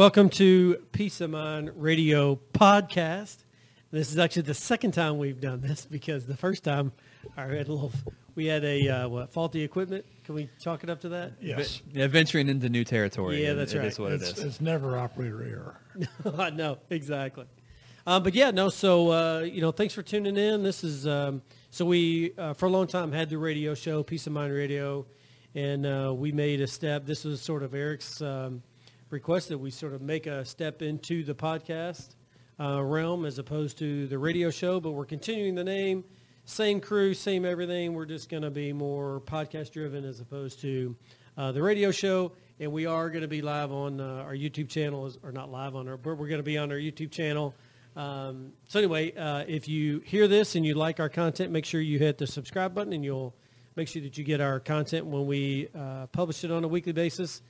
welcome to Peace of Mind Radio podcast. This is actually the second time we've done this because the first time I had a little, we had a uh, what faulty equipment. Can we chalk it up to that? Yes. Yeah, venturing into new territory. Yeah, that's it right. is what it It's, it's never operator error. no, exactly. Um, but yeah, no. So uh, you know, thanks for tuning in. This is um, so we uh, for a long time had the radio show Peace of Mind Radio, and uh, we made a step. This was sort of Eric's um, request that we sort of make a step into the podcast uh, realm as opposed to the radio show. But we're continuing the name, same crew, same everything. We're just going to be more podcast driven as opposed to uh, the radio show. And we are going to be live on uh, our YouTube channel, or not live on our, but we're going to be on our YouTube channel. Um, so anyway, uh, if you hear this and you like our content, make sure you hit the subscribe button, and you'll make sure that you get our content when we uh, publish it on a weekly basis.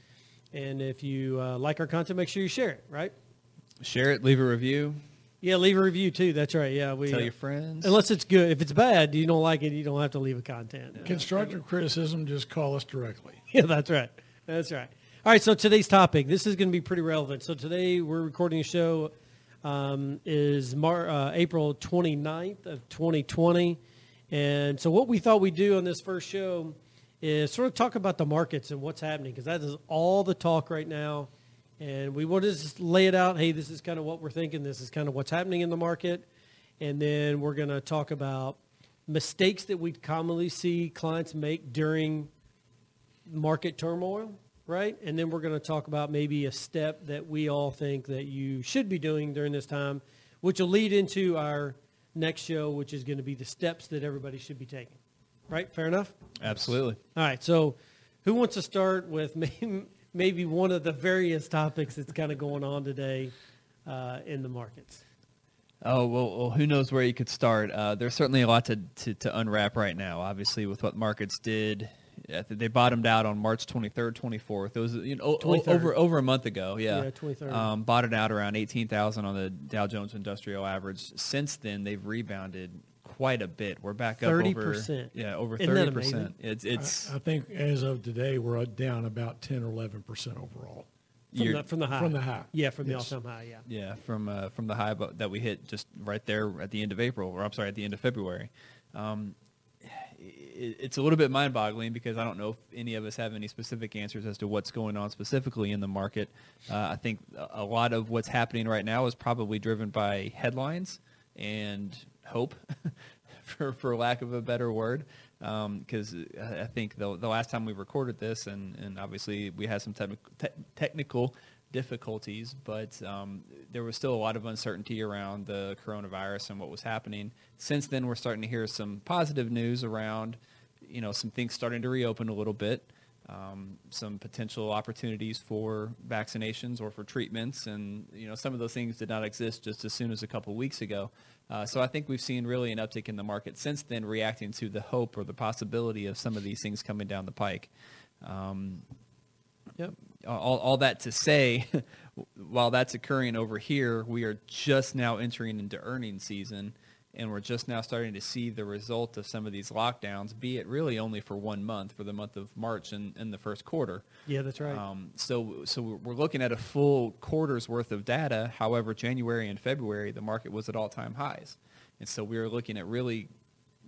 And if you uh, like our content, make sure you share it. Right? Share it, leave a review, Yeah, leave a review too. That's right. Yeah, we tell uh, your friends. unless it's good. If it's bad, you don't like it, you don't have to leave a content. Constructive criticism, just call us directly. Yeah, that's right. That's right. All right, so today's topic, this is going to be pretty relevant. So today we're recording a show um, is Mar- uh, April 29th of 2020. And so what we thought we'd do on this first show is sort of talk about the markets and what's happening because that is all the talk right now. And we want to just lay it out. Hey, this is kind of what we're thinking. This is kind of what's happening in the market. And then we're going to talk about mistakes that we commonly see clients make during market turmoil, right? And then we're going to talk about maybe a step that we all think that you should be doing during this time, which will lead into our next show, which is going to be the steps that everybody should be taking. Right? Fair enough? Absolutely. All right. So who wants to start with maybe, maybe one of the various topics that's kind of going on today uh, in the markets? Oh well, well, who knows where you could start? Uh, there's certainly a lot to, to, to unwrap right now. Obviously, with what markets did, they bottomed out on March 23rd, 24th. It was you know o- o- 23rd. over over a month ago. Yeah, Yeah, 23rd. Um, bottomed out around 18,000 on the Dow Jones Industrial Average. Since then, they've rebounded quite a bit. We're back up over 30%. yeah over thirty percent. It's it's I, I think as of today, we're down about 10 or 11 percent overall. From, the, from the high. From the high. Yeah, from the Yes. all-time high, yeah. Yeah, from uh, from the high bu- that we hit just right there at the end of April, or I'm sorry, at the end of February. Um, it, it's a little bit mind-boggling because I don't know if any of us have any specific answers as to what's going on specifically in the market. Uh, I think a- a lot of what's happening right now is probably driven by headlines and hope, for for lack of a better word. Because I I think the, the last time we recorded this, and, and obviously we had some techni- te- technical difficulties, but um, there was still a lot of uncertainty around the coronavirus and what was happening. Since then, we're starting to hear some positive news around, you know, some things starting to reopen a little bit, um, some potential opportunities for vaccinations or for treatments, and you know, some of those things did not exist just as soon as a couple weeks ago. Uh, so I think we've seen really an uptick in the market since then, reacting to the hope or the possibility of some of these things coming down the pike. Um, Yep. all, all that to say, while that's occurring over here, we are just now entering into earnings season, and we're just now starting to see the result of some of these lockdowns, be it really only for one month, for the month of March and, and the first quarter. Yeah, that's right. Um, so, so we're- looking at a full quarter's worth of data. However, January and February, the market was at all-time highs, and so we were looking at really,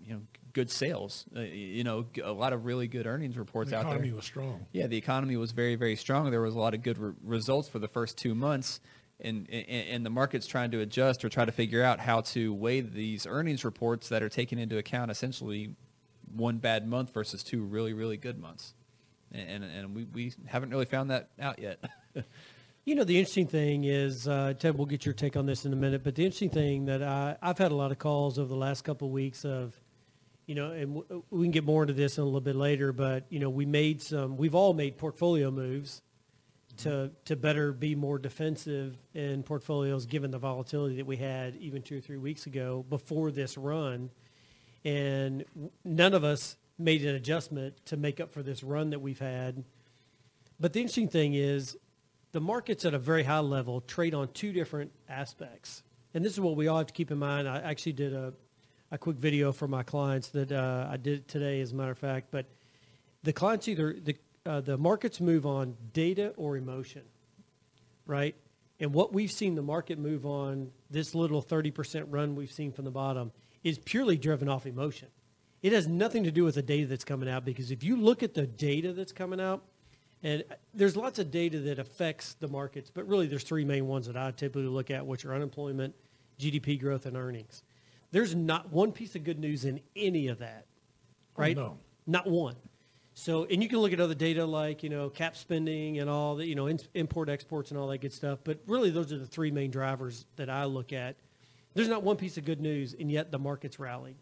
you know, good sales. Uh, you know, a lot of really good earnings reports The out there. The economy was strong. Yeah, the economy was very, very strong. There was a lot of good re- results for the first two months, and, and the market's trying to adjust or try to figure out how to weigh these earnings reports that are taking into account essentially one bad month versus two really, really good months, and and, and we, we haven't really found that out yet. You know, the interesting thing is, uh, Ted, we'll get your take on this in a minute, but the interesting thing that I, I've had a lot of calls over the last couple of weeks of, you know, and w- we can get more into this in a little bit later, but, you know, we made some, we've all made portfolio moves to, to better be more defensive in portfolios given the volatility that we had even two or three weeks ago before this run. And none of us made an adjustment to make up for this run that we've had. But the interesting thing is the markets at a very high level trade on two different aspects. And this is what we all have to keep in mind. I actually did a, a quick video for my clients that uh, I did today, as a matter of fact. But the clients either, the, uh, the markets move on data or emotion, right? And what we've seen the market move on, this little 30% run we've seen from the bottom, is purely driven off emotion. It has nothing to do with the data that's coming out because if you look at the data that's coming out, and there's lots of data that affects the markets, but really there's three main ones that I typically look at, which are unemployment, GDP growth, and earnings. There's not one piece of good news in any of that, right? no. Not one. So, and you can look at other data like, you know, cap spending and all the, you know, in, import exports and all that good stuff. But really, those are the three main drivers that I look at. There's not one piece of good news, and yet the market's rallied.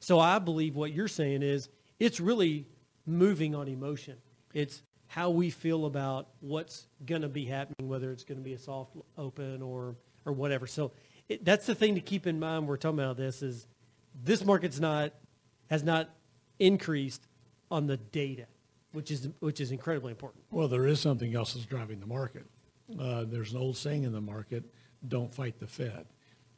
So I believe what you're saying is it's really moving on emotion. It's how we feel about what's going to be happening, whether it's going to be a soft open or or whatever. So it, that's the thing to keep in mind. When we're talking about this is this market's not has not increased on the data, which is which is incredibly important. Well, there is something else that's driving the market. Uh, there's an old saying in the market, don't fight the Fed.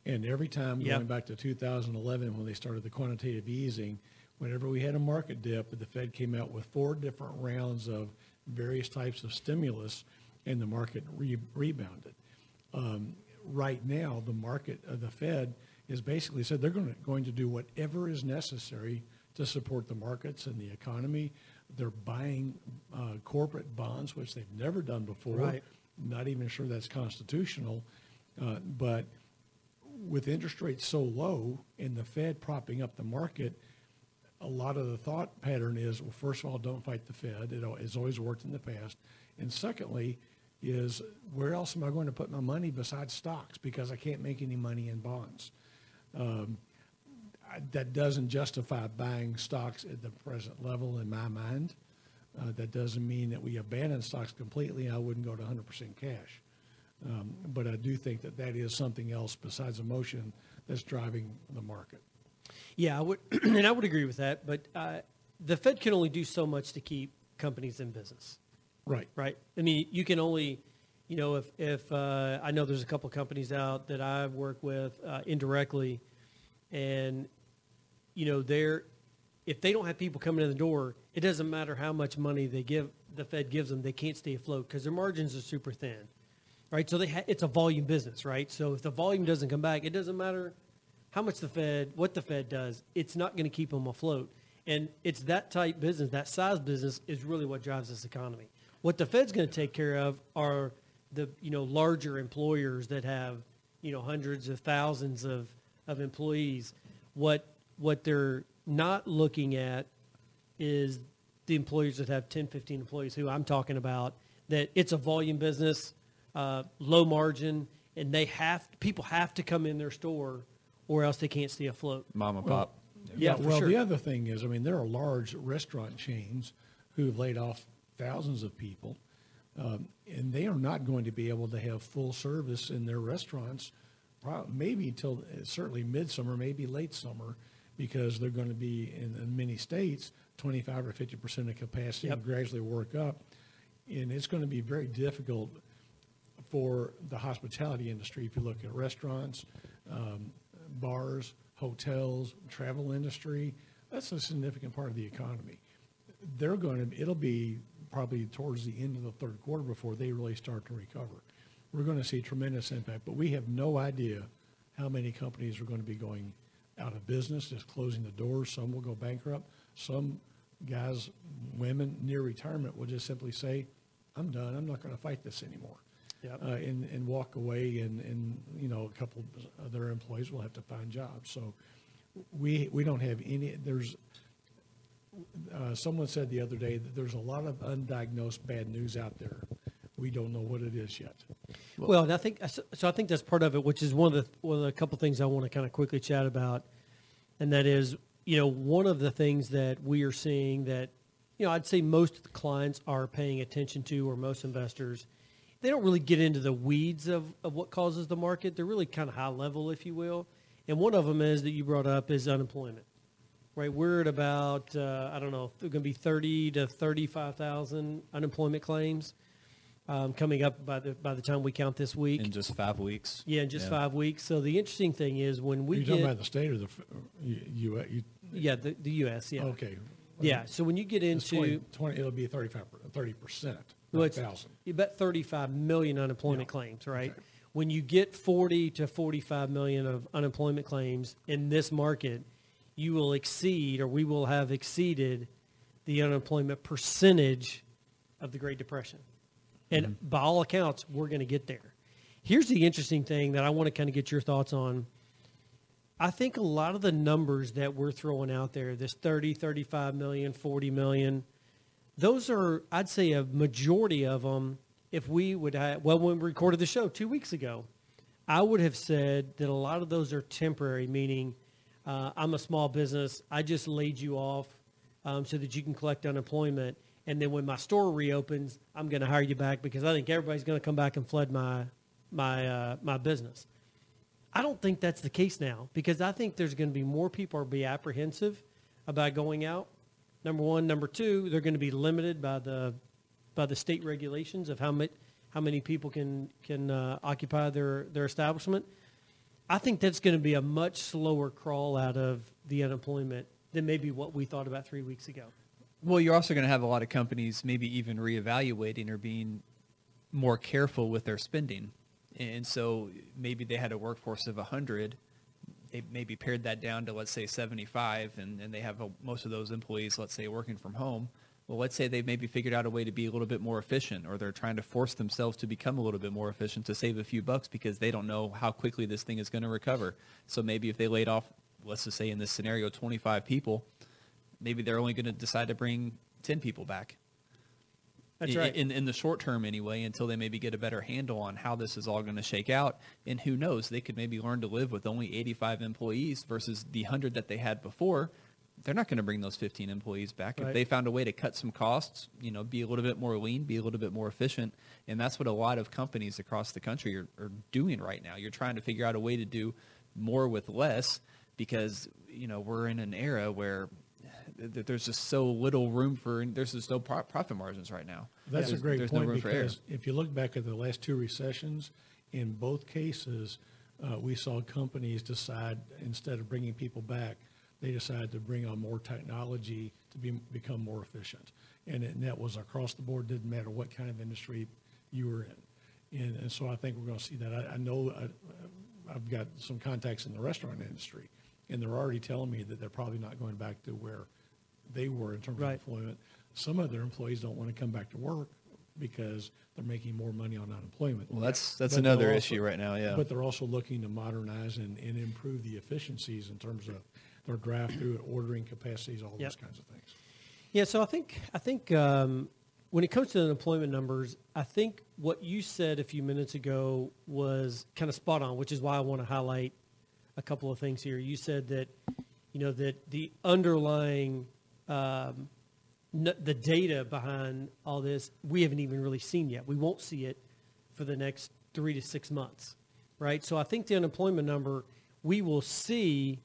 And every time Yep. going back to 2011 when they started the quantitative easing, whenever we had a market dip, the Fed came out with four different rounds of various types of stimulus and the market re- rebounded. Um, right now, the market, uh, the Fed is basically said they're going to, going to do whatever is necessary to support the markets and the economy. They're buying uh, corporate bonds, which they've never done before. Right. Not even sure that's constitutional. Uh, but with interest rates so low and the Fed propping up the market, a lot of the thought pattern is, well, first of all, don't fight the Fed. It always worked in the past. And secondly, is where else am I going to put my money besides stocks because I can't make any money in bonds? Um, I- that doesn't justify buying stocks at the present level in my mind. Uh, that doesn't mean that we abandon stocks completely. I wouldn't go to 100% cash. Um, but I do think that that is something else besides emotion that's driving the market. Yeah, I would, and I would agree with that. But uh, the Fed can only do so much to keep companies in business, Right. right? I mean, you can only, you know, if if uh, I know there's a couple companies out that I've worked with uh, indirectly, and you know, they're if they don't have people coming in the door, it doesn't matter how much money they give the Fed gives them, they can't stay afloat because their margins are super thin, right? So they ha- it's a volume business, right? So if the volume doesn't come back, it doesn't matter how much the Fed, what the Fed does, it's not going to keep them afloat. And it's that type business, that size business is really what drives this economy. What the Fed's going to take care of are the, you know, larger employers that have, you know, hundreds of thousands of, of employees. What, what they're not looking at is the employers that have 10, 15 employees who I'm talking about, that it's a volume business, uh, low margin, and they have, people have to come in their store or else they can't stay afloat. Mom and Well, pop. Yeah, for well, sure. the other thing is, I mean, there are large restaurant chains who've laid off thousands of people, um, and they are not going to be able to have full service in their restaurants, prob- maybe until uh, certainly midsummer, maybe late summer, because they're going to be in, in many states 25 or 50 percent of capacity and gradually work up, and it's going to be very difficult for the hospitality industry. If you look at restaurants, um, bars, hotels, travel industry, that's a significant part of the economy. They're going to, it'll be probably towards the end of the third quarter before they really start to recover. We're going to see tremendous impact, but we have no idea how many companies are going to be going out of business, just closing the doors. Some will go bankrupt. Some guys, women near retirement will just simply say, I'm done. I'm not going to fight this anymore Yep. uh, and, and walk away and, and, you know, a couple of their employees will have to find jobs. So we, we don't have any, there's, uh, someone said the other day that there's a lot of undiagnosed bad news out there. We don't know what it is yet. Well, and I think so. I think that's part of it, which is one of the one of the couple things I want to kind of quickly chat about, and that is, you know, one of the things that we are seeing that, you know, I'd say most of the clients are paying attention to, or most investors, they don't really get into the weeds of, of what causes the market. They're really kind of high level, if you will. And one of them is that you brought up is unemployment, right? We're at about uh, I don't know, going to be thirty to thirty-five thousand unemployment claims. Um, coming up by the by the time we count this week, in just five weeks. yeah, in just five weeks. So the interesting thing is when Are we you get talking about the state or the, f- you, you, you yeah the, the U.S. yeah okay. yeah. So when you get into 20, 20, it'll be 35, 30%. Well, it's- thousand. You bet 35 million unemployment Yeah. claims, right? Okay. When you get 40 to 45 million of unemployment claims in this market, you will exceed, or we will have exceeded, the unemployment percentage of the Great Depression. And by all accounts, we're going to get there. Here's the interesting thing that I want to kind of get your thoughts on. I think a lot of the numbers that we're throwing out there, this 30, 35 million, 40 million, those are, I'd say, a majority of them. If we would have, well, when we recorded the show two weeks ago, I would have said that a lot of those are temporary, meaning uh, I'm a small business. I just laid you off um, so that you can collect unemployment. And then when my store reopens, I'm going to hire you back because I think everybody's going to come back and flood my, my, uh, my business. I don't think that's the case now because I think there's going to be more people are be apprehensive about going out. Number one, number two, they're going to be limited by the by the state regulations of how many how many people can can uh, occupy their their establishment. I think that's going to be a much slower crawl out of the unemployment than maybe what we thought about three weeks ago. Well, you're also going to have a lot of companies maybe even reevaluating or being more careful with their spending. And so maybe they had a workforce of 100. They maybe pared that down to, let's say, 75, and, and they have a, most of those employees, let's say, working from home. Well, let's say they've maybe figured out a way to be a little bit more efficient, or they're trying to force themselves to become a little bit more efficient to save a few bucks because they don't know how quickly this thing is going to recover. So maybe if they laid off, let's just say in this scenario, 25 people, maybe they're only going to decide to bring 10 people back. That's right. In, in the short term, anyway, until they maybe get a better handle on how this is all going to shake out. And who knows, they could maybe learn to live with only 85 employees versus the 100 that they had before. They're not going to bring those 15 employees back. Right. If they found a way to cut some costs, you know, be a little bit more lean, be a little bit more efficient. And that's what a lot of companies across the country are, are doing right now. You're trying to figure out a way to do more with less because, you know, we're in an era where th- there's just so little room for, there's just no pro- profit margins right now. That's a great point no room for error. because if you look back at the last two recessions, in both cases, uh, we saw companies decide, instead of bringing people back, they decided to bring on more technology to be, become more efficient. And, it, and that was across the board, didn't matter what kind of industry you were in. And, and so I think we're going to see that. I, I know I, I've got some contacts in the restaurant industry, and they're already telling me that they're probably not going back to where they were in terms Right. of employment. Some of their employees don't want to come back to work because they're making more money on unemployment. Well, that's that's But another also- issue right now. Yeah. But they're also looking to modernize and, and improve the efficiencies in terms of their drive-through, ordering capacities, all Yep. those kinds of things. Yeah, so I think I think um, when it comes to the unemployment numbers, I think what you said a few minutes ago was kind of spot on, which is why I want to highlight a couple of things here. You said that you know that the underlying um, n- the data behind all this we haven't even really seen yet. We won't see it for the next three to six months, right? So I think the unemployment number we will see,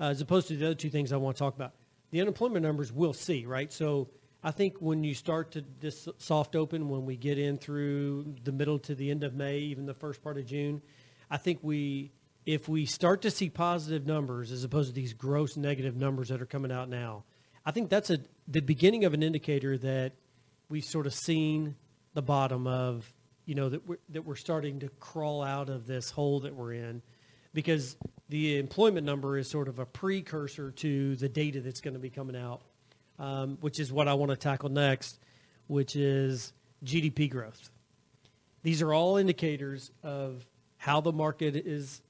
uh, as opposed to the other two things I want to talk about. The unemployment numbers we'll see, right? So I think when you start to this soft open, when we get in through the middle to the end of May, even the first part of June, I think we, if we start to see positive numbers as opposed to these gross negative numbers that are coming out now, I think that's a the beginning of an indicator that we've sort of seen the bottom of, you know, that we're, that we're starting to crawl out of this hole that we're in because the employment number is sort of a precursor to the data that's going to be coming out, um, which is what I want to tackle next, which is GDP growth. These are all indicators of how the market is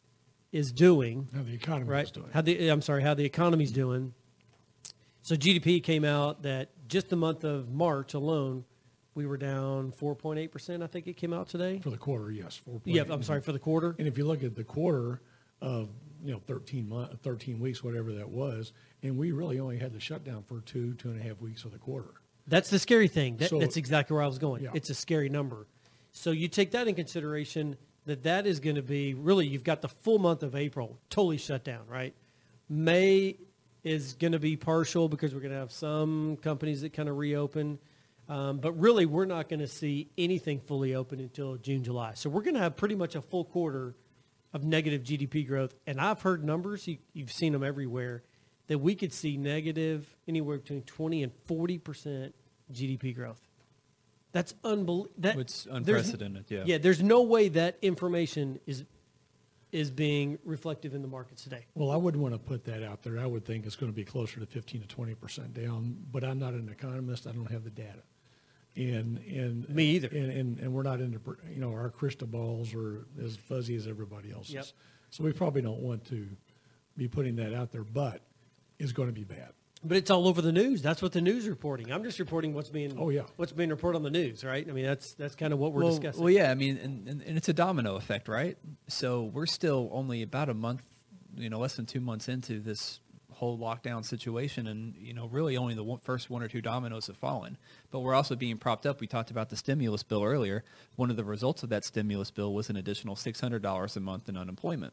is doing, How the economy right? is doing. How the I'm sorry, how the economy's doing. So GDP came out that just the month of March alone, we were down 4.8 percent. I think it came out today. For the quarter, yes. 4.8. Yeah, I'm sorry for the quarter. And if you look at the quarter of, you know, 13 month, 13 weeks, whatever that was, and we really only had the shutdown for two, two and a half weeks of the quarter. That's the scary thing. That, So- that's exactly where I was going. Yeah. It's a scary number. So you take that in consideration that that is going to be really you've got the full month of April totally shut down, right? May is going to be partial because we're going to have some companies that kind of reopen. Um, but really, we're not going to see anything fully open until June, July. So we're going to have pretty much a full quarter of negative GDP growth. And I've heard numbers, you, you've seen them everywhere, that we could see negative anywhere between 20 and 40% GDP growth. That's unbelievable. That, It's unprecedented, yeah. Yeah, there's no way that information is is being reflective in the markets today. Well, I wouldn't want to put that out there. I would think it's going to be closer to 15 to 20 percent down, but I'm not an economist. I don't have the data. And, and. Me either. And, and, and we're not into, you know, our crystal balls are as fuzzy as everybody else's. Yep. So we probably don't want to be putting that out there, but it's going to be bad. But it's all over the news. That's what the news reporting. I'm just reporting what's being Oh, yeah. what's being reported on the news, right? I mean, that's that's kind of what we're well, discussing. Well, yeah, I mean, and, and, and it's a domino effect, right? So we're still only about a month, you know, less than two months into this whole lockdown situation, and you know, really only the one, first one or two dominoes have fallen. But we're also being propped up. We talked about the stimulus bill earlier. One of the results of that stimulus bill was an additional six hundred dollars a month in unemployment.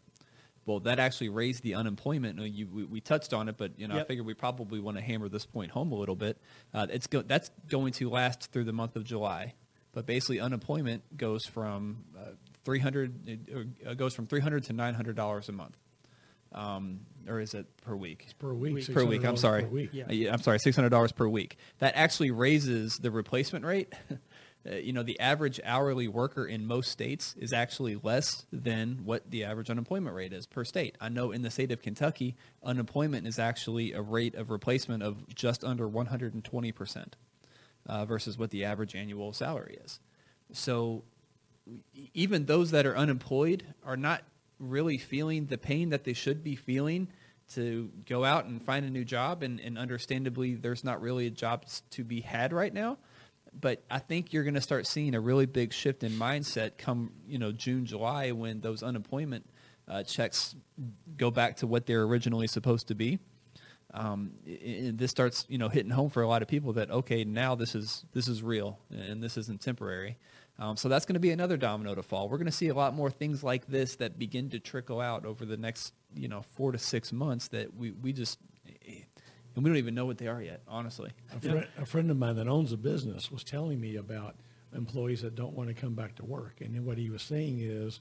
Well, that actually raised the unemployment. You, you- we, we touched on it, but you know, I Yep. figured we probably want to hammer this point home a little bit. Uh, it's go, that's going to last through the month of July, but basically unemployment goes from uh, 300 it, uh, goes from 300 to 900 dollars a month, um, or is it per week? It's Per week. Week. per week. I'm sorry. Week. Uh, yeah, I'm sorry. Six hundred dollars per week. That actually raises the replacement rate. Uh, you know, the average hourly worker in most states is actually less than what the average unemployment rate is per state. I know in the state of Kentucky, unemployment is actually a rate of replacement of just under 120 percent uh, versus what the average annual salary is. So even those that are unemployed are not really feeling the pain that they should be feeling to go out and find a new job and, and understandably there's not really a job to be had right now but i think you're going to start seeing a really big shift in mindset come you know june july when those unemployment uh, checks go back to what they're originally supposed to be. Um, i- this starts you know hitting home for a lot of people that okay now this is this is real and this isn't temporary. Um, so that's going to be another domino to fall. We're going to see a lot more things like this that begin to trickle out over the next you know four to six months that we, we just and we don't even know what they are yet honestly A, friend, a friend of mine that owns a business was telling me about employees that don't want to come back to work. And what he was saying is,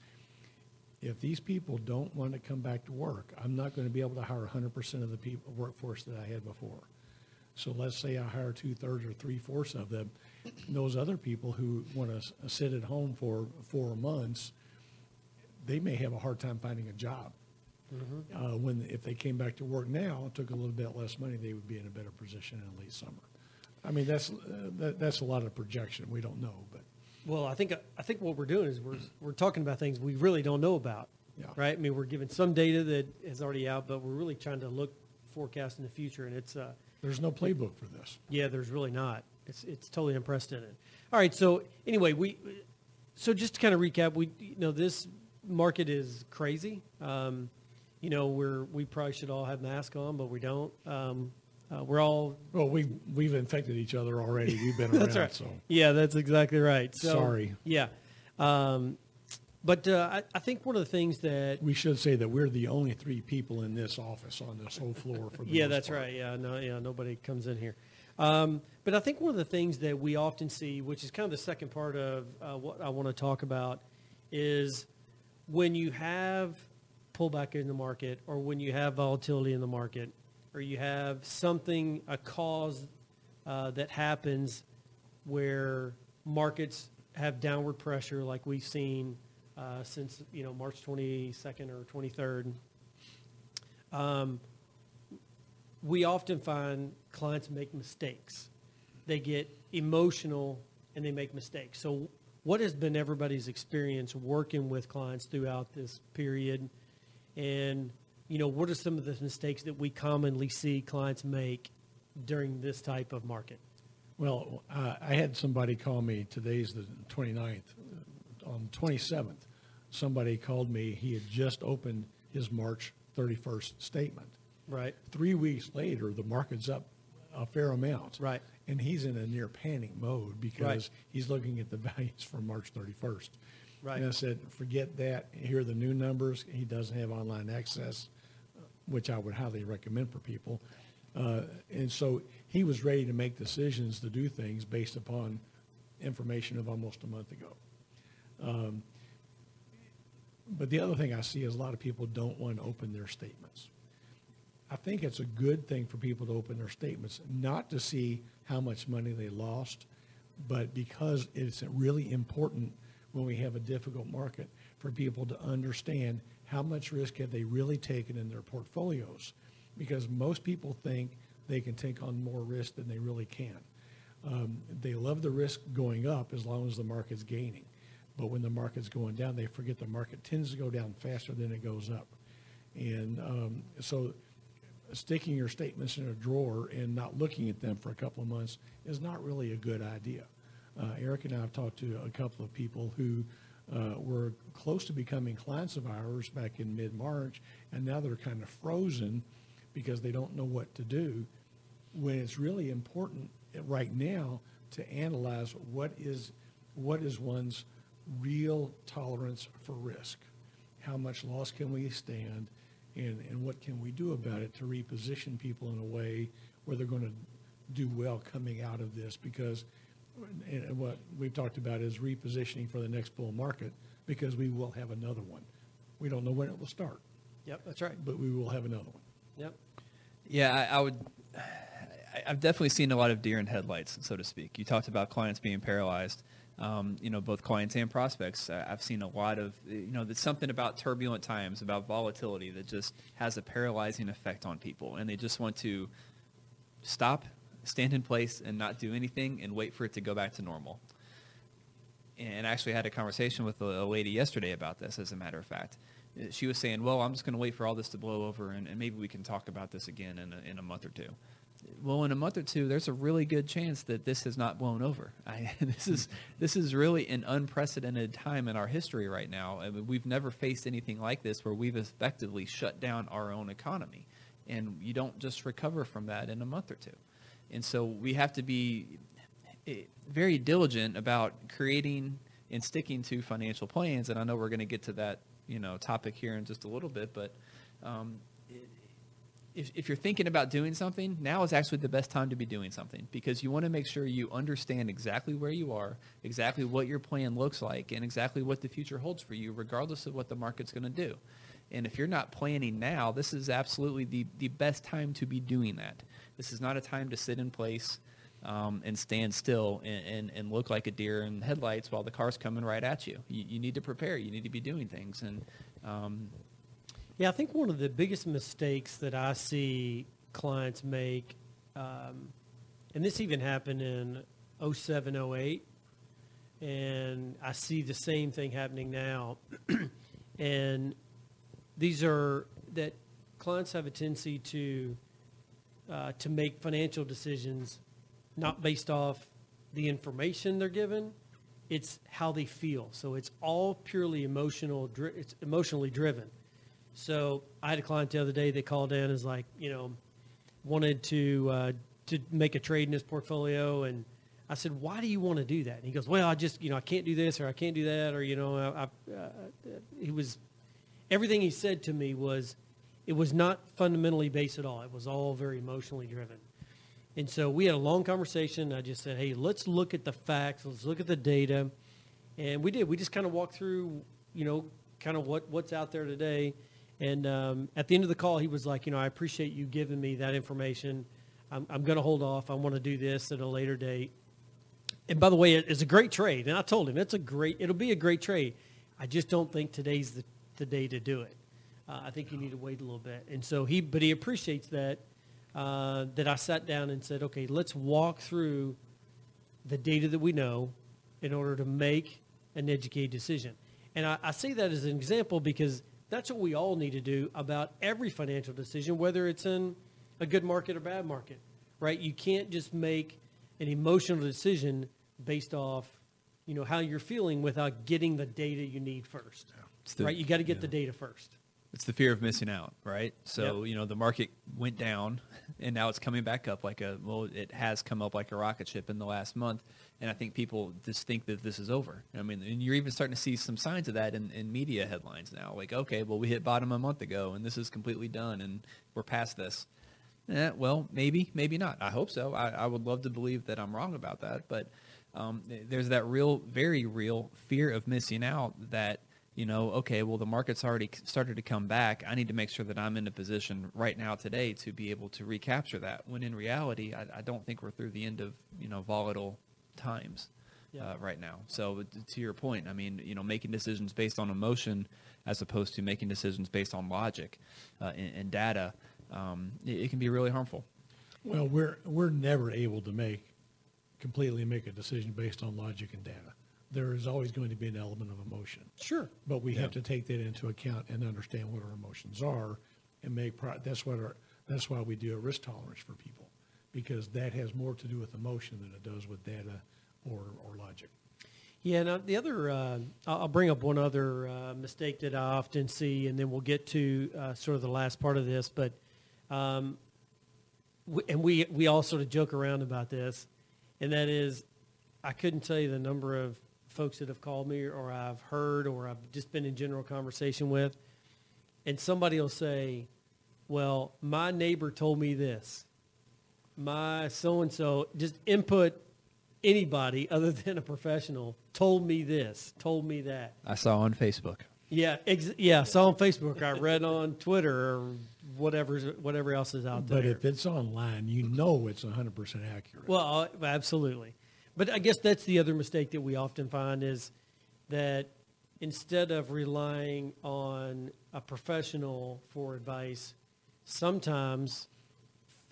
if these people don't want to come back to work, I'm not going to be able to hire 100% of the people, workforce that I had before. So let's say I hire two-thirds or three-fourths of them. Those other people who want to sit at home for four months, they may have a hard time finding a job. Uh, when, if they came back to work now, and took a little bit less money, they would be in a better position in late summer. I mean, that's, uh, that, that's a lot of projection. We don't know, but Well, I think I think what we're doing is we're we're talking about things we really don't know about, Yeah. right? I mean, we're giving some data that is already out, but we're really trying to look forecast in the future, and it's uh, there's no playbook for this. yeah, there's really not. It's it's totally unprecedented. All right, so anyway, we so just to kind of recap, we you know this market is crazy. Um, you know, we're we probably should all have masks on, but we don't. Um, uh, we're all Well, we, we've infected each other already. We've been around, That's right. so. Yeah, that's exactly right. So, Sorry. Yeah. Um, but uh, I, I think one of the things that We should say that we're the only three people in this office on this whole floor for the yeah, that's part. right. Yeah, no, yeah, nobody comes in here. Um, but I think one of the things that we often see, which is kind of the second part of uh, what I want to talk about, is when you have pullback in the market, or when you have volatility in the market, or you have something, a cause uh, that happens where markets have downward pressure, like we've seen uh, since you know March 22nd or 23rd. Um, we often find clients make mistakes. They get emotional and they make mistakes. So, what has been everybody's experience working with clients throughout this period? And, you know, what are some of the mistakes that we commonly see clients make during this type of market? Well, uh, I had somebody call me, today's the 29th, uh, on 27th, somebody called me, he had just opened his March 31st statement. Right. Three weeks later, the market's up a fair amount. Right. And he's in a near panic mode because Right. he's looking at the values for March 31st. Right. And I said, forget that. Here are the new numbers. He doesn't have online access, which I would highly recommend for people. Uh, and so he was ready to make decisions to do things based upon information of almost a month ago. Um, but the other thing I see is a lot of people don't want to open their statements. I think it's a good thing for people to open their statements, not to see how much money they lost, but because it's really important when we have a difficult market for people to understand how much risk have they really taken in their portfolios. Because most people think they can take on more risk than they really can. Um, they love the risk going up as long as the market's gaining. But when the market's going down, they forget the market tends to go down faster than it goes up. And um, so sticking your statements in a drawer and not looking at them for a couple of months is not really a good idea. Uh, Eric and I have talked to a couple of people who uh, were close to becoming clients of ours back in mid-March, and now they're kind of frozen because they don't know what to do. When it's really important right now to analyze what is what is one's real tolerance for risk. How much loss can we stand, and, and what can we do about it to reposition people in a way where they're going to do well coming out of this? Because and what we've talked about is repositioning for the next bull market because we will have another one. We don't know when it will start, Yep, that's right. but we will have another one. Yep. Yeah, I, I would. I- I've definitely seen a lot of deer in headlights, so to speak. You talked about clients being paralyzed. Um, you know, both clients and prospects. I- I've seen a lot of, you know, there's something about turbulent times, about volatility that just has a paralyzing effect on people, and they just want to stop, stand in place, and not do anything, and wait for it to go back to normal. And I actually had a conversation with a, lady yesterday about this, as a matter of fact. She was saying, well, I'm just going to wait for all this to blow over, and, and maybe we can talk about this again in a, in a month or two. Well, in a month or two, there's a really good chance that this has not blown over. I, this is this is really an unprecedented time in our history right now. I mean, we've never faced anything like this, where we've effectively shut down our own economy, and you don't just recover from that in a month or two. And so we have to be eh, very diligent about creating and sticking to financial plans. And I know we're going to get to that, you know, topic here in just a little bit, but um, if, if you're thinking about doing something, now is actually the best time to be doing something because you want to make sure you understand exactly where you are, exactly what your plan looks like, and exactly what the future holds for you, regardless of what the market's going to do. And if you're not planning now, this is absolutely the, the best time to be doing that. This is not a time to sit in place um, and stand still and, and, and look like a deer in headlights while the car's coming right at you. You, you need to prepare. You need to be doing things. And um, Yeah, I think one of the biggest mistakes that I see clients make, um, and this even happened in 07, 08, and I see the same thing happening now. and these are that clients have a tendency to uh, to make financial decisions not based off the information they're given, it's how they feel. So it's all purely emotional. It's emotionally driven. So I had a client the other day that called in is like, you know, wanted to uh, to make a trade in his portfolio, and I said, why do you want to do that? And he goes, well, I just, you know, I can't do this or I can't do that, or you know, I, I, uh, he was everything he said to me was it was not fundamentally based at all. It was all very emotionally driven. And so we had a long conversation. I just said, hey, let's look at the facts. Let's look at the data. And we did. We just kind of walked through, you know, kind of what, what's out there today. And um, at the end of the call, he was like, you know, I appreciate you giving me that information. I'm, I'm going to hold off. I want to do this at a later date. And by the way, it's a great trade. And I told him it's a great, it'll be a great trade. I just don't think today's the, the day to do it. Uh, I think you need to wait a little bit. And so he, but he appreciates that, uh, that I sat down and said, okay, let's walk through the data that we know in order to make an educated decision. And I, I say that as an example because that's what we all need to do about every financial decision, whether it's in a good market or bad market, right? You can't just make an emotional decision based off, you know, how you're feeling without getting the data you need first, It's the- right? You got to get yeah. the data first. It's the fear of missing out, right? So, Yep. you know, the market went down and now it's coming back up like a, well, it has come up like a rocket ship in the last month. And I think people just think that this is over. I mean, and you're even starting to see some signs of that in, in media headlines now. Like, okay, well, we hit bottom a month ago and this is completely done and we're past this. Eh, well, maybe, maybe not. I hope so. I, I would love to believe that I'm wrong about that. But um, there's that real, very real fear of missing out that you know, okay, well, the market's already started to come back. I need to make sure that I'm in a position right now today to be able to recapture that. When in reality, I, I don't think we're through the end of, you know, volatile times Yeah. uh, right now. So to your point, I mean, you know, making decisions based on emotion as opposed to making decisions based on logic uh, and, and data, um, it, it can be really harmful. Well, we're, we're never able to make, completely make a decision based on logic and data. There is always going to be an element of emotion. Sure. But we Yeah. have to take that into account and understand what our emotions are and make, pro- that's what our, that's why we do a risk tolerance for people. Because that has more to do with emotion than it does with data or, or logic. Yeah, now the other, uh, I'll I'll bring up one other uh, mistake that I often see, and then we'll get to uh, sort of the last part of this. But, um, we, and we we all sort of joke around about this, and that is, I couldn't tell you the number of folks that have called me, or I've heard, or I've just been in general conversation with, and somebody will say, "Well, my neighbor told me this." My so and so just input anybody other than a professional told me this, told me that. I saw on Facebook. Yeah, ex- yeah. Saw on Facebook. I read on Twitter or whatever, whatever else is out there. But if it's online, you know it's 100% accurate. Well, uh, absolutely. But I guess that's the other mistake that we often find is that instead of relying on a professional for advice, sometimes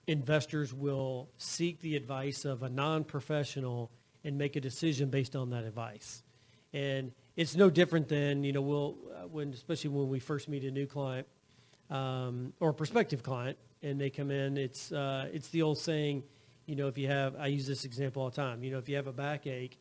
investors will seek the advice of a non-professional and make a decision based on that advice. And it's no different than, you know, we'll, uh, when, especially when we first meet a new client um, or prospective client and they come in, it's, uh, it's the old saying, you know, if you have, I use this example all the time, you know, if you have a backache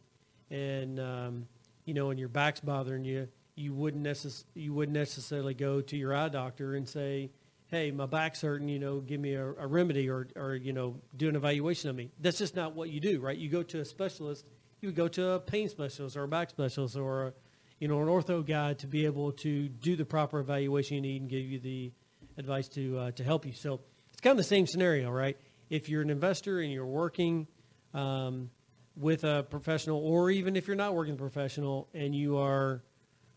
and, um, you know, and your back's bothering you, you wouldn't, necess- you wouldn't necessarily go to your eye doctor and say, hey, my back's hurting, you know, give me a, a remedy or, or, you know, do an evaluation of me. That's just not what you do, right? You go to a specialist, you would go to a pain specialist or a back specialist or, a, you know, an ortho guy to be able to do the proper evaluation you need and give you the advice to, uh, to help you. So it's kind of the same scenario, right? If you're an investor and you're working um, with a professional, or even if you're not working professional and you are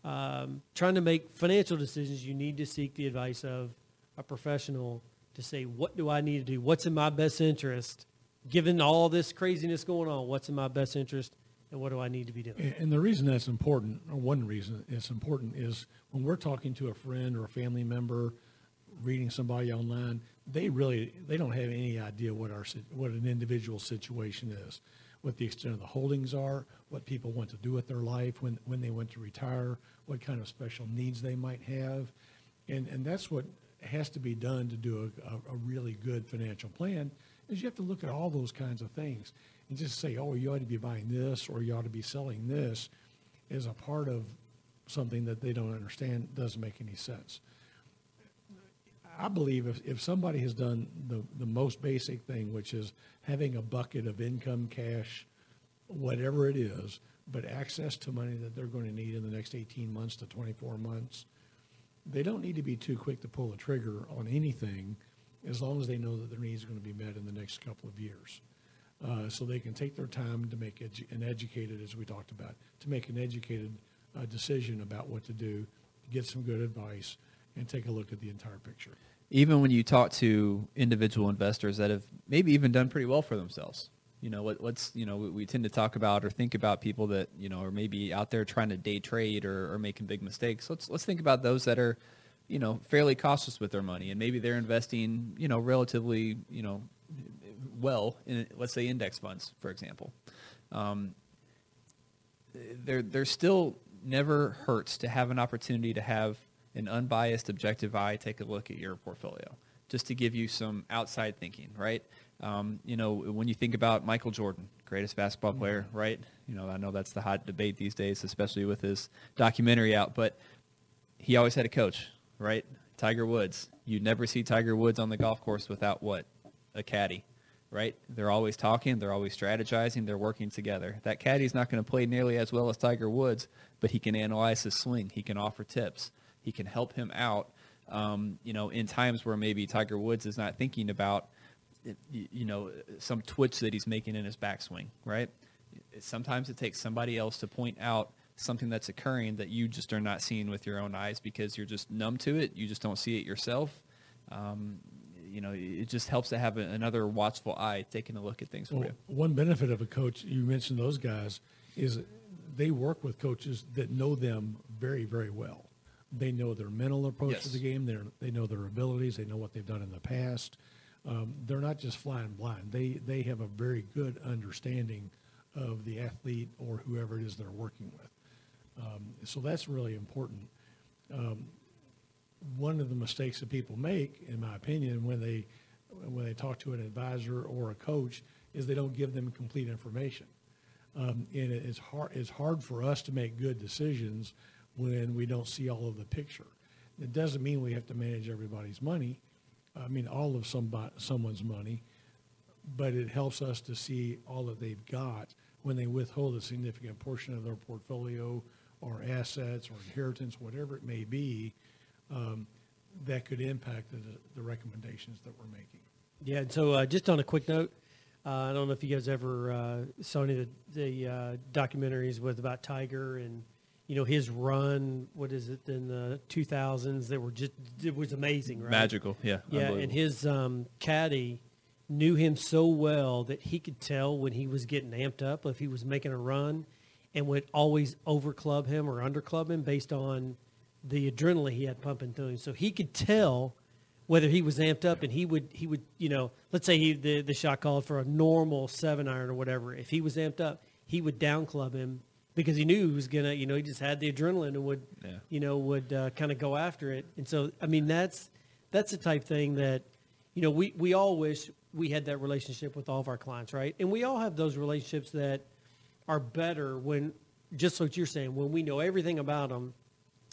um, trying to make financial decisions, you need to seek the advice of a professional to say, what do I need to do? What's in my best interest? Given all this craziness going on, what's in my best interest and what do I need to be doing? And- the reason that's important, or one reason it's important, is when we're talking to a friend or a family member, reading somebody online, they really they don't have any idea what our what an individual situation is, what the extent of the holdings are, what people want to do with their life when when they want to retire, what kind of special needs they might have, and and that's what has to be done to do a, a, really good financial plan is you have to look at all those kinds of things and just say, oh, you ought to be buying this or you ought to be selling this is a part of something that they don't understand doesn't make any sense. I believe if, if somebody has done the, the most basic thing, which is having a bucket of income, cash, whatever it is, but access to money that they're going to need in the next 18 months to 24 months, they don't need to be too quick to pull the trigger on anything as long as they know that their needs are going to be met in the next couple of years. Uh, so they can take their time to make edu- an educated, as we talked about, to make an educated uh, decision about what to do, to get some good advice, and take a look at the entire picture. even when you talk to individual investors that have maybe even done pretty well for themselves you know what, what's you know we, we tend to talk about or think about people that you know are maybe out there trying to day trade or, or making big mistakes let's let's think about those that are you know fairly cautious with their money and maybe they're investing you know relatively you know well in let's say index funds for example um, there there still never hurts to have an opportunity to have an unbiased, objective eye take a look at your portfolio, just to give you some outside thinking, right? Um, you know, when you think about Michael Jordan, greatest basketball player, right? You know, I know that's the hot debate these days, especially with his documentary out, but he always had a coach, right? Tiger Woods. You'd never see Tiger Woods on the golf course without what? A caddy, right? They're always talking, they're always strategizing, they're working together. That caddy's not going to play nearly as well as Tiger Woods, but he can analyze his swing, he can offer tips, he can help him out. Um, you know, in times where maybe Tiger Woods is not thinking about, you know, some twitch that he's making in his backswing, right? Sometimes it takes somebody else to point out something that's occurring that you just are not seeing with your own eyes because you're just numb to it. You just don't see it yourself. Um, you know, it just helps to have another watchful eye taking a look at things for Well, you. one benefit of a coach, you mentioned those guys, is they work with coaches that know them very, very well. They know their mental approach to the game. They they know their abilities. They know what they've done in the past. Um, they're not just flying blind. They they have a very good understanding of the athlete or whoever it is they're working with. Um, so that's really important one of the mistakes that people make, in my opinion, when they when they talk to an advisor or a coach, is they don't give them complete information. Um, and it's hard it's hard for us to make good decisions when we don't see all of the picture. It doesn't mean we have to manage everybody's money. I mean, all of somebody, someone's money, but it helps us to see all that they've got when they withhold a significant portion of their portfolio or assets or inheritance, whatever it may be, um, that could impact the, the recommendations that we're making. Yeah, and so uh, just on a quick note, uh, I don't know if you guys ever uh, saw any of the, the uh, documentaries with about Tiger and you know his run. What is it in the 2000s? That were just it was amazing, right? Magical, yeah. Yeah, and his um, caddy knew him so well that he could tell when he was getting amped up if he was making a run, and would always overclub him or underclub him based on the adrenaline he had pumping through him. So he could tell whether he was amped up, and he would he would you know let's say he the the shot called for a normal seven iron or whatever. If he was amped up, he would down club him because he knew he was gonna you know he just had the adrenaline and would Yeah. you know would uh, kind of go after it. And so I mean that's that's the type thing that you know we we all wish we had that relationship with all of our clients, right? And we all have those relationships that are better when just what you're saying when we know everything about them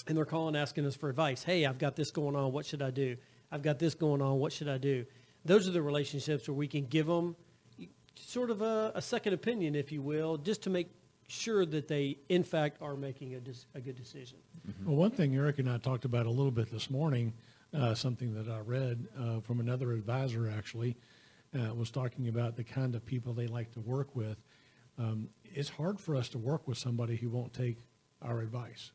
and they're calling asking us for advice. Hey, I've got this going on. What should I do? I've got this going on. What should I do? Those are the relationships where we can give them sort of a, a second opinion, if you will, just to make sure that they, in fact, are making a, dis- a good decision. Well, one thing Eric and I talked about a little bit this morning, uh, something that I read uh, from another advisor actually, uh, was talking about the kind of people they like to work with. Um, it's hard for us to work with somebody who won't take our advice.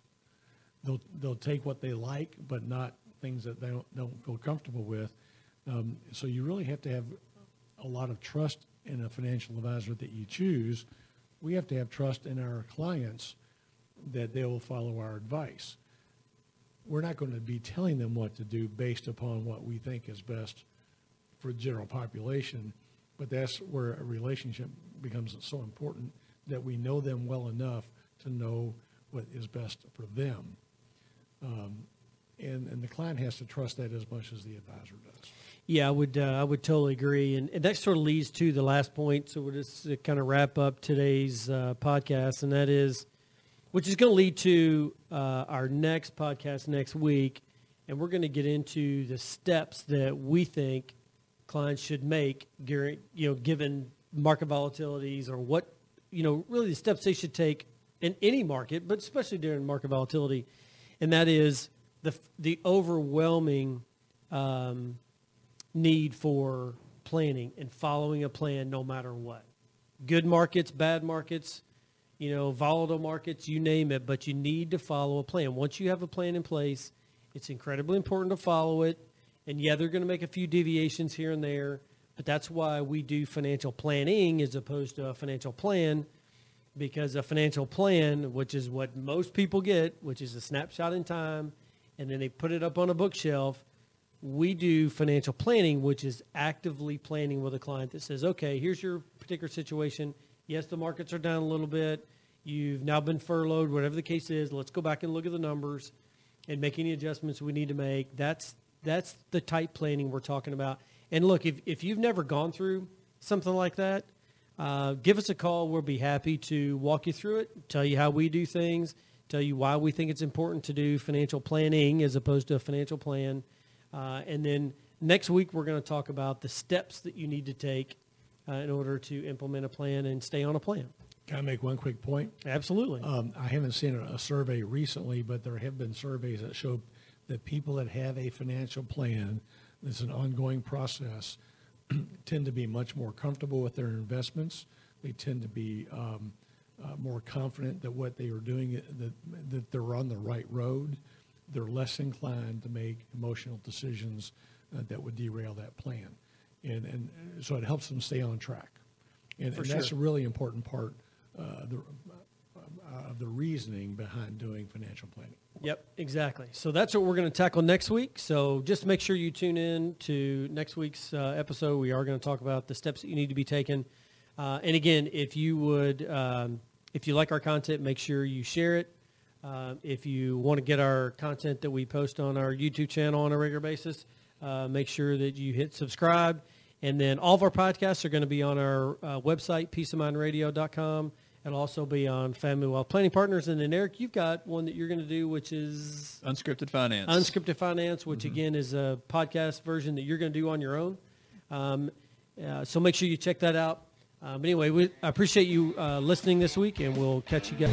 They'll they'll take what they like, but not things that they don't, don't feel comfortable with. Um, so you really have to have a lot of trust in a financial advisor that you choose. We have to have trust in our clients that they will follow our advice. We're not going to be telling them what to do based upon what we think is best for the general population, but that's where a relationship becomes so important that we know them well enough to know what is best for them. Um, and, and the client has to trust that as much as the advisor does. Yeah, I would. Uh, I would totally agree, and, and that sort of leads to the last point. So we'll just uh, kind of wrap up today's uh, podcast, and that is, which is going to lead to uh, our next podcast next week, and we're going to get into the steps that we think clients should make, you know, given market volatilities, or what, you know, really the steps they should take in any market, but especially during market volatility, and that is the the overwhelming. Um, need for planning and following a plan no matter what. Good markets, bad markets, you know, volatile markets, you name it, but you need to follow a plan. Once you have a plan in place, it's incredibly important to follow it. And yeah, they're going to make a few deviations here and there, but that's why we do financial planning as opposed to a financial plan because a financial plan, which is what most people get, which is a snapshot in time, and then they put it up on a bookshelf. We do financial planning, which is actively planning with a client that says, okay, here's your particular situation. Yes, the markets are down a little bit. You've now been furloughed, whatever the case is. Let's go back and look at the numbers and make any adjustments we need to make. That's that's the type planning we're talking about. And look, if, if you've never gone through something like that, uh, give us a call. We'll be happy to walk you through it, tell you how we do things, tell you why we think it's important to do financial planning as opposed to a financial plan. Uh, and then next week, we're going to talk about the steps that you need to take uh, in order to implement a plan and stay on a plan. Can I make one quick point? Absolutely. Um, I haven't seen a, survey recently, but there have been surveys that show that people that have a financial plan, that's an ongoing process, tend to be much more comfortable with their investments. They tend to be um, uh, more confident that what they are doing, that, that they're on the right road. They're less inclined to make emotional decisions uh, that would derail that plan. And, and so it helps them stay on track. And, and that's a really important part uh, the, uh, of the reasoning behind doing financial planning. Yep, exactly. So that's what we're going to tackle next week. So just make sure you tune in to next week's uh, episode. We are going to talk about the steps that you need to be taken. Uh, and again, if you would, um, if you like our content, make sure you share it. Uh, if you want to get our content that we post on our YouTube channel on a regular basis, uh, make sure that you hit subscribe. And then all of our podcasts are going to be on our uh, website, peaceofmindradio.com. It'll also be on Family Wealth Planning Partners. And then, Eric, you've got one that you're going to do, which is Unscripted finance. Unscripted Finance, which again is a podcast version that you're going to do on your own. Um, uh, so make sure you check that out. Uh, but anyway, we, I appreciate you uh, listening this week, and we'll catch you guys.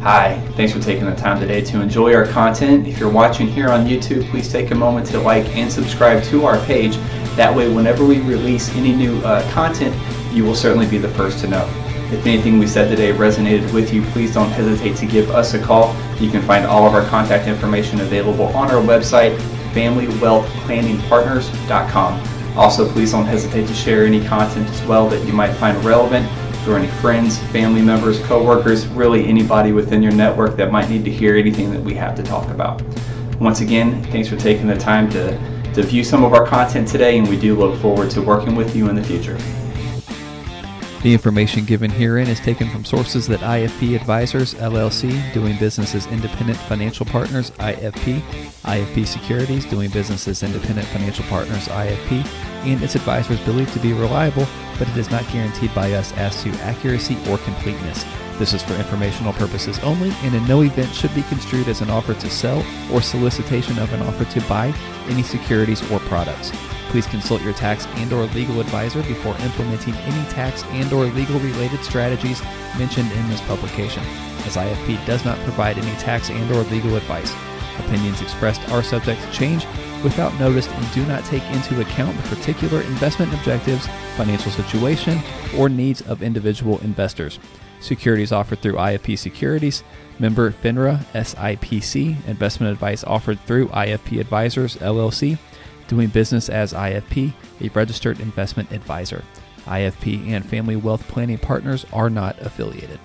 Hi, thanks for taking the time today to enjoy our content. If you're watching here on YouTube, please take a moment to like and subscribe to our page. That way, whenever we release any new uh, content, you will certainly be the first to know. If anything we said today resonated with you, please don't hesitate to give us a call. You can find all of our contact information available on our website, FamilyWealthPlanningPartners.com. Also, please don't hesitate to share any content as well that you might find relevant or any friends, family members, coworkers, really anybody within your network that might need to hear anything that we have to talk about. Once again, thanks for taking the time to, to view some of our content today, and we do look forward to working with you in the future. The information given herein is taken from sources that IFP Advisors LLC, doing business as Independent Financial Partners IFP, IFP Securities, doing business as Independent Financial Partners IFP, and its advisors believed to be reliable, but it is not guaranteed by us as to accuracy or completeness. This is for informational purposes only, and in no event should be construed as an offer to sell or solicitation of an offer to buy any securities or products. Please consult your tax and or legal advisor before implementing any tax and or legal related strategies mentioned in this publication, as IFP does not provide any tax and or legal advice. Opinions expressed are subject to change without notice and do not take into account the particular investment objectives, financial situation, or needs of individual investors. Securities offered through IFP Securities, member FINRA SIPC, investment advice offered through IFP Advisors LLC, doing business as IFP, a registered investment advisor. IFP and Family Wealth Planning Partners are not affiliated.